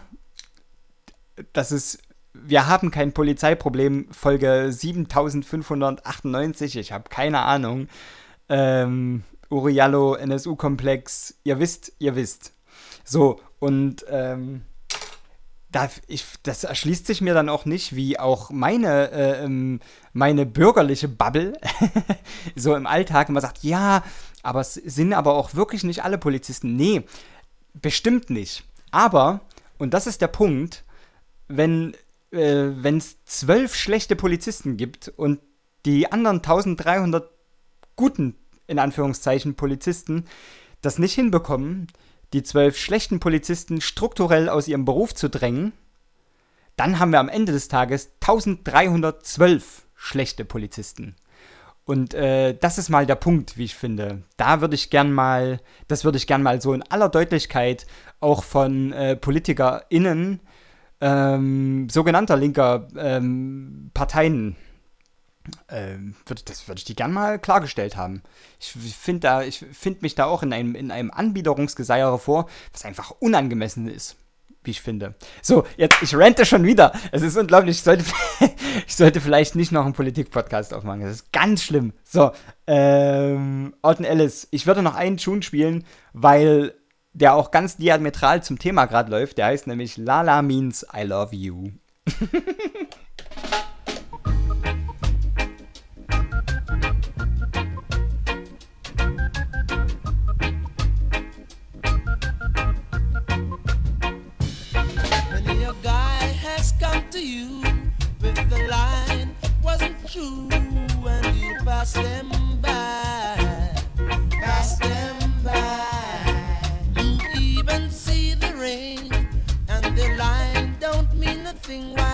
das ist, wir haben kein Polizeiproblem, Folge 7598, ich habe keine Ahnung. Ähm, Uriallo, NSU-Komplex, ihr wisst, ihr wisst. So, und ähm, da, ich, das erschließt sich mir dann auch nicht, wie auch meine, äh, ähm, meine bürgerliche Bubble so im Alltag immer sagt, ja, aber es sind aber auch wirklich nicht alle Polizisten. Nee, bestimmt nicht. Aber, und das ist der Punkt, wenn äh, es zwölf schlechte Polizisten gibt und die anderen 1300 guten, in Anführungszeichen, Polizisten das nicht hinbekommen, die zwölf schlechten Polizisten strukturell aus ihrem Beruf zu drängen, dann haben wir am Ende des Tages 1312 schlechte Polizisten. Und äh, das ist mal der Punkt, wie ich finde. Da würde ich gern mal, das würde ich gern mal so in aller Deutlichkeit auch von äh, PolitikerInnen ähm, sogenannter linker ähm, Parteien ähm, würd, das würde ich die gern mal klargestellt haben. Ich finde finde mich da auch in einem, in einem Anbiederungsgeseiere vor, was einfach unangemessen ist, wie ich finde. So, jetzt, ich rente schon wieder. Es ist unglaublich. Ich sollte, ich sollte vielleicht nicht noch einen Politik-Podcast aufmachen. Das ist ganz schlimm. So, ähm, Alton Ellis. Ich würde noch einen Tune spielen, weil der auch ganz diametral zum Thema gerade läuft. Der heißt nämlich Lala Means I Love You. Many nothing.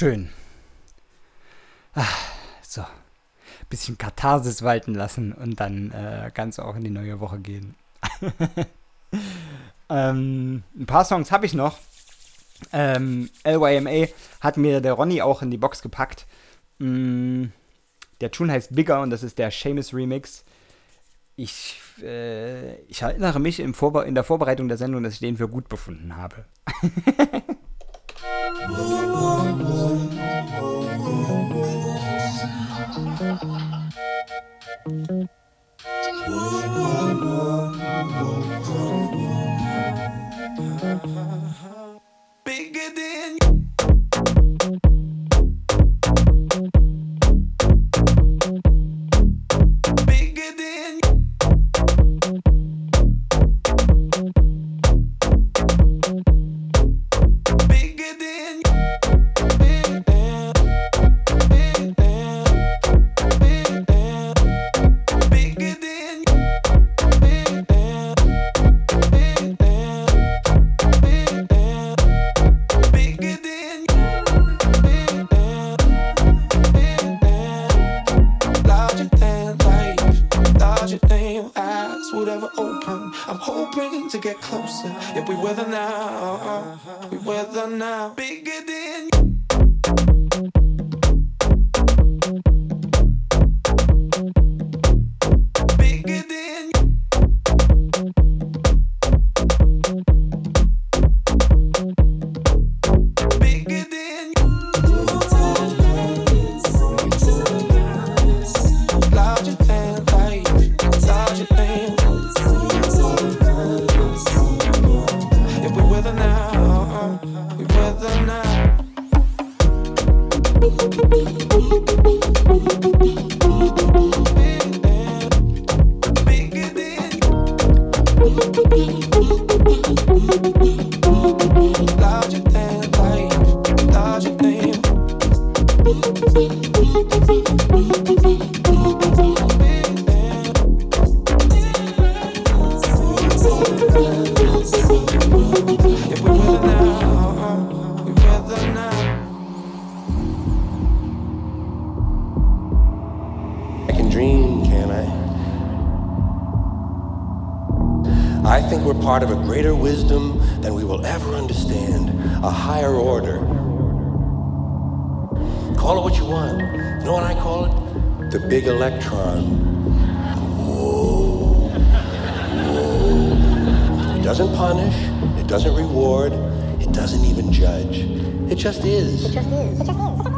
Schön. Ah, so. Bisschen Katharsis walten lassen und dann äh, ganz auch in die neue Woche gehen. ähm, ein paar Songs habe ich noch. Ähm, LYMA hat mir der Ronny auch in die Box gepackt. Mm, der Tune heißt Bigger und das ist der Seamus Remix. Ich, äh, ich erinnere mich in der Vorbereitung der Sendung, dass ich den für gut befunden habe. Bigger than just is. It just is. It just is.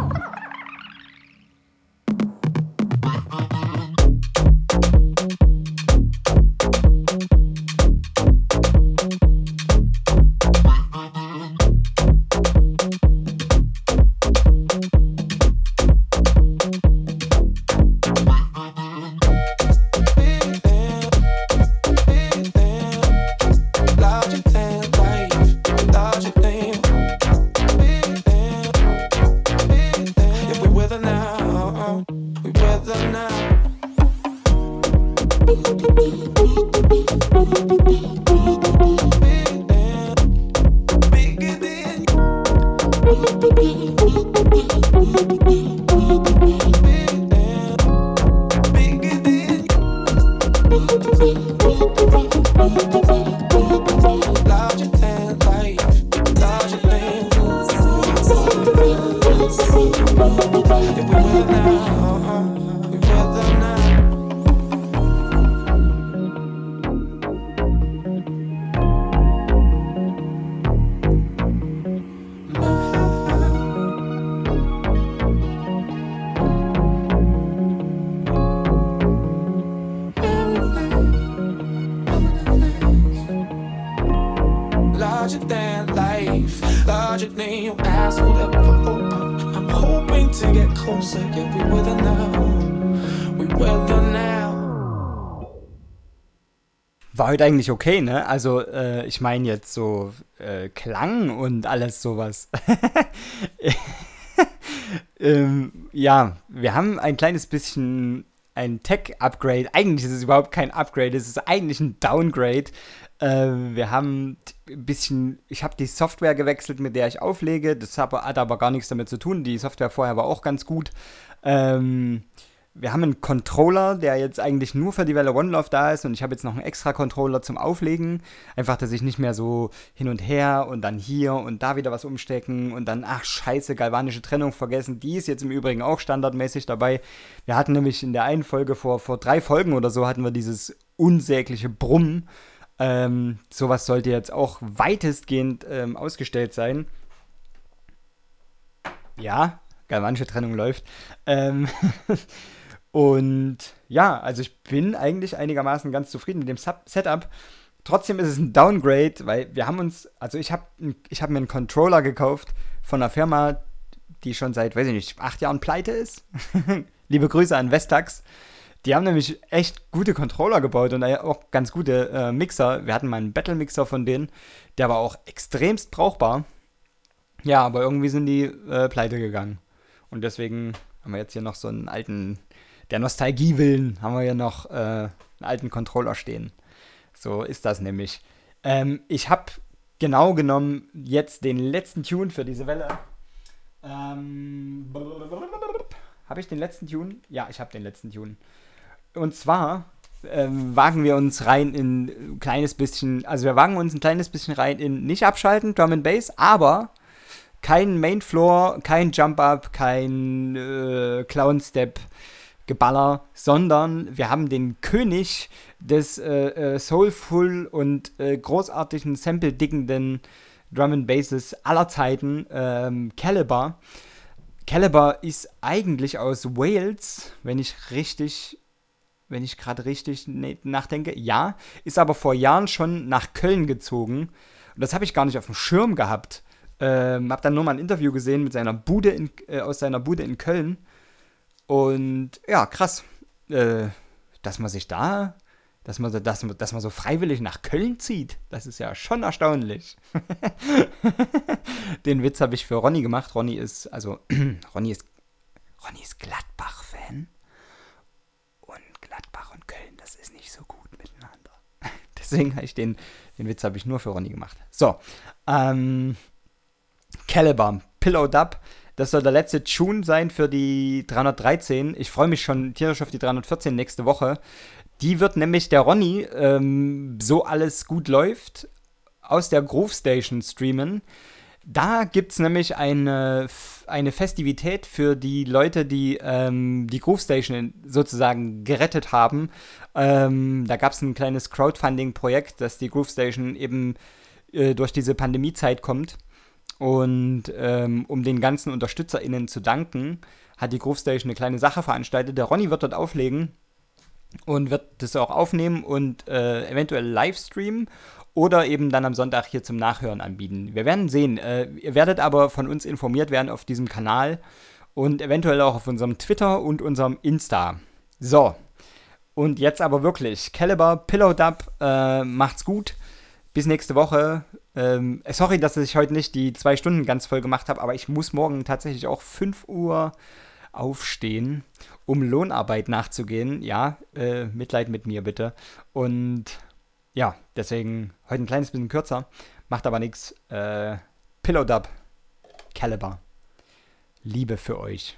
Heute eigentlich okay, ne? Also, äh, ich meine jetzt so äh, Klang und alles sowas. ähm, ja, wir haben ein kleines bisschen ein Tech-Upgrade. Eigentlich ist es überhaupt kein Upgrade, es ist eigentlich ein Downgrade. Äh, wir haben ein bisschen, ich habe die Software gewechselt, mit der ich auflege. Das hat aber gar nichts damit zu tun. Die Software vorher war auch ganz gut. Ähm, wir haben einen Controller, der jetzt eigentlich nur für die Welle One Love da ist und ich habe jetzt noch einen extra Controller zum Auflegen. Einfach, dass ich nicht mehr so hin und her und dann hier und da wieder was umstecken und dann, ach scheiße, galvanische Trennung vergessen. Die ist jetzt im Übrigen auch standardmäßig dabei. Wir hatten nämlich in der einen Folge vor, vor drei Folgen oder so hatten wir dieses unsägliche Brummen. Ähm, sowas sollte jetzt auch weitestgehend ähm, ausgestellt sein. Ja, galvanische Trennung läuft. Ähm, und ja, also ich bin eigentlich einigermaßen ganz zufrieden mit dem Sub Setup. Trotzdem ist es ein Downgrade, weil wir haben uns, also ich habe ich hab mir einen Controller gekauft von einer Firma, die schon seit, weiß ich nicht, acht Jahren pleite ist. Liebe Grüße an Vestax. Die haben nämlich echt gute Controller gebaut und auch ganz gute äh, Mixer. Wir hatten mal einen Battle-Mixer von denen, der war auch extremst brauchbar. Ja, aber irgendwie sind die äh, pleite gegangen. Und deswegen haben wir jetzt hier noch so einen alten, der Nostalgie willen, haben wir hier noch äh, einen alten Controller stehen. So ist das nämlich. Ähm, ich habe genau genommen jetzt den letzten Tune für diese Welle. Ähm, habe ich den letzten Tune? Ja, ich habe den letzten Tune. Und zwar ähm, wagen wir uns rein in ein kleines bisschen, also wir wagen uns ein kleines bisschen rein in nicht abschalten, Drum and Bass, aber kein Main Floor, kein Jump Up, kein äh, Clown Step Geballer, sondern wir haben den König des äh, äh, soulful und äh, großartigen sample-dickenden Drum and Basses aller Zeiten, ähm, Caliber. Caliber ist eigentlich aus Wales, wenn ich richtig, wenn ich gerade richtig ne- nachdenke. Ja, ist aber vor Jahren schon nach Köln gezogen. Und das habe ich gar nicht auf dem Schirm gehabt. Ähm, habe dann nur mal ein Interview gesehen mit seiner Bude in, äh, aus seiner Bude in Köln. Und ja, krass, äh, dass man sich da, dass man, so- dass, dass man so freiwillig nach Köln zieht, das ist ja schon erstaunlich. Den Witz habe ich für Ronny gemacht. Ronny ist, also, Ronny ist, Ronny ist Gladbach-Fan. Und Gladbach und Köln, das ist nicht so gut miteinander. Deswegen habe ich den, den Witz habe ich nur für Ronny gemacht. So, ähm, Caliber, Pillow Dub. Das soll der letzte Tune sein für die 313. Ich freue mich schon tierisch auf die 314 nächste Woche. Die wird nämlich der Ronny, ähm, so alles gut läuft, aus der Groove Station streamen. Da gibt es nämlich eine, eine Festivität für die Leute, die ähm, die Groove Station sozusagen gerettet haben. Ähm, da gab es ein kleines Crowdfunding-Projekt, dass die Groove Station eben äh, durch diese Pandemiezeit kommt. Und ähm, um den ganzen UnterstützerInnen zu danken, hat die Groove Station eine kleine Sache veranstaltet. Der Ronny wird dort auflegen und wird das auch aufnehmen und äh, eventuell live streamen oder eben dann am Sonntag hier zum Nachhören anbieten. Wir werden sehen. Äh, ihr werdet aber von uns informiert werden auf diesem Kanal und eventuell auch auf unserem Twitter und unserem Insta. So, und jetzt aber wirklich. Caliber, Pillow Dub, äh, macht's gut. Bis nächste Woche. Ähm, sorry, dass ich heute nicht die zwei Stunden ganz voll gemacht habe, aber ich muss morgen tatsächlich auch 5 Uhr aufstehen, um Lohnarbeit nachzugehen. Ja, äh, Mitleid mit mir bitte. Und ja, deswegen heute ein kleines bisschen kürzer. Macht aber nichts. Äh, Pillow Dub, Caliber. Liebe für euch.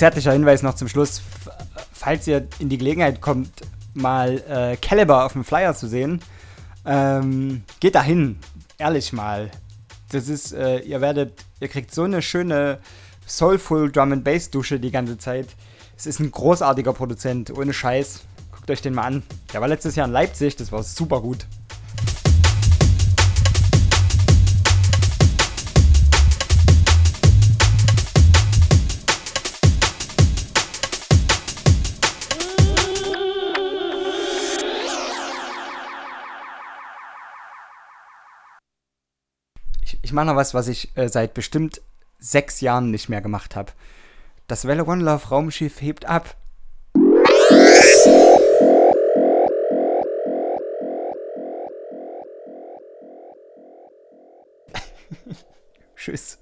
Zärtlicher Hinweis noch zum Schluss. Falls ihr in die Gelegenheit kommt, mal äh, Caliber auf dem Flyer zu sehen, ähm, geht dahin. Ehrlich mal. Das ist, äh, ihr werdet, ihr kriegt so eine schöne Soulful Drum and Bass Dusche die ganze Zeit. Es ist ein großartiger Produzent, ohne Scheiß. Guckt euch den mal an. Der war letztes Jahr in Leipzig, das war super gut. Ich mache noch was, was ich äh, seit bestimmt sechs Jahren nicht mehr gemacht habe. Das Welle One Love Raumschiff hebt ab. Tschüss.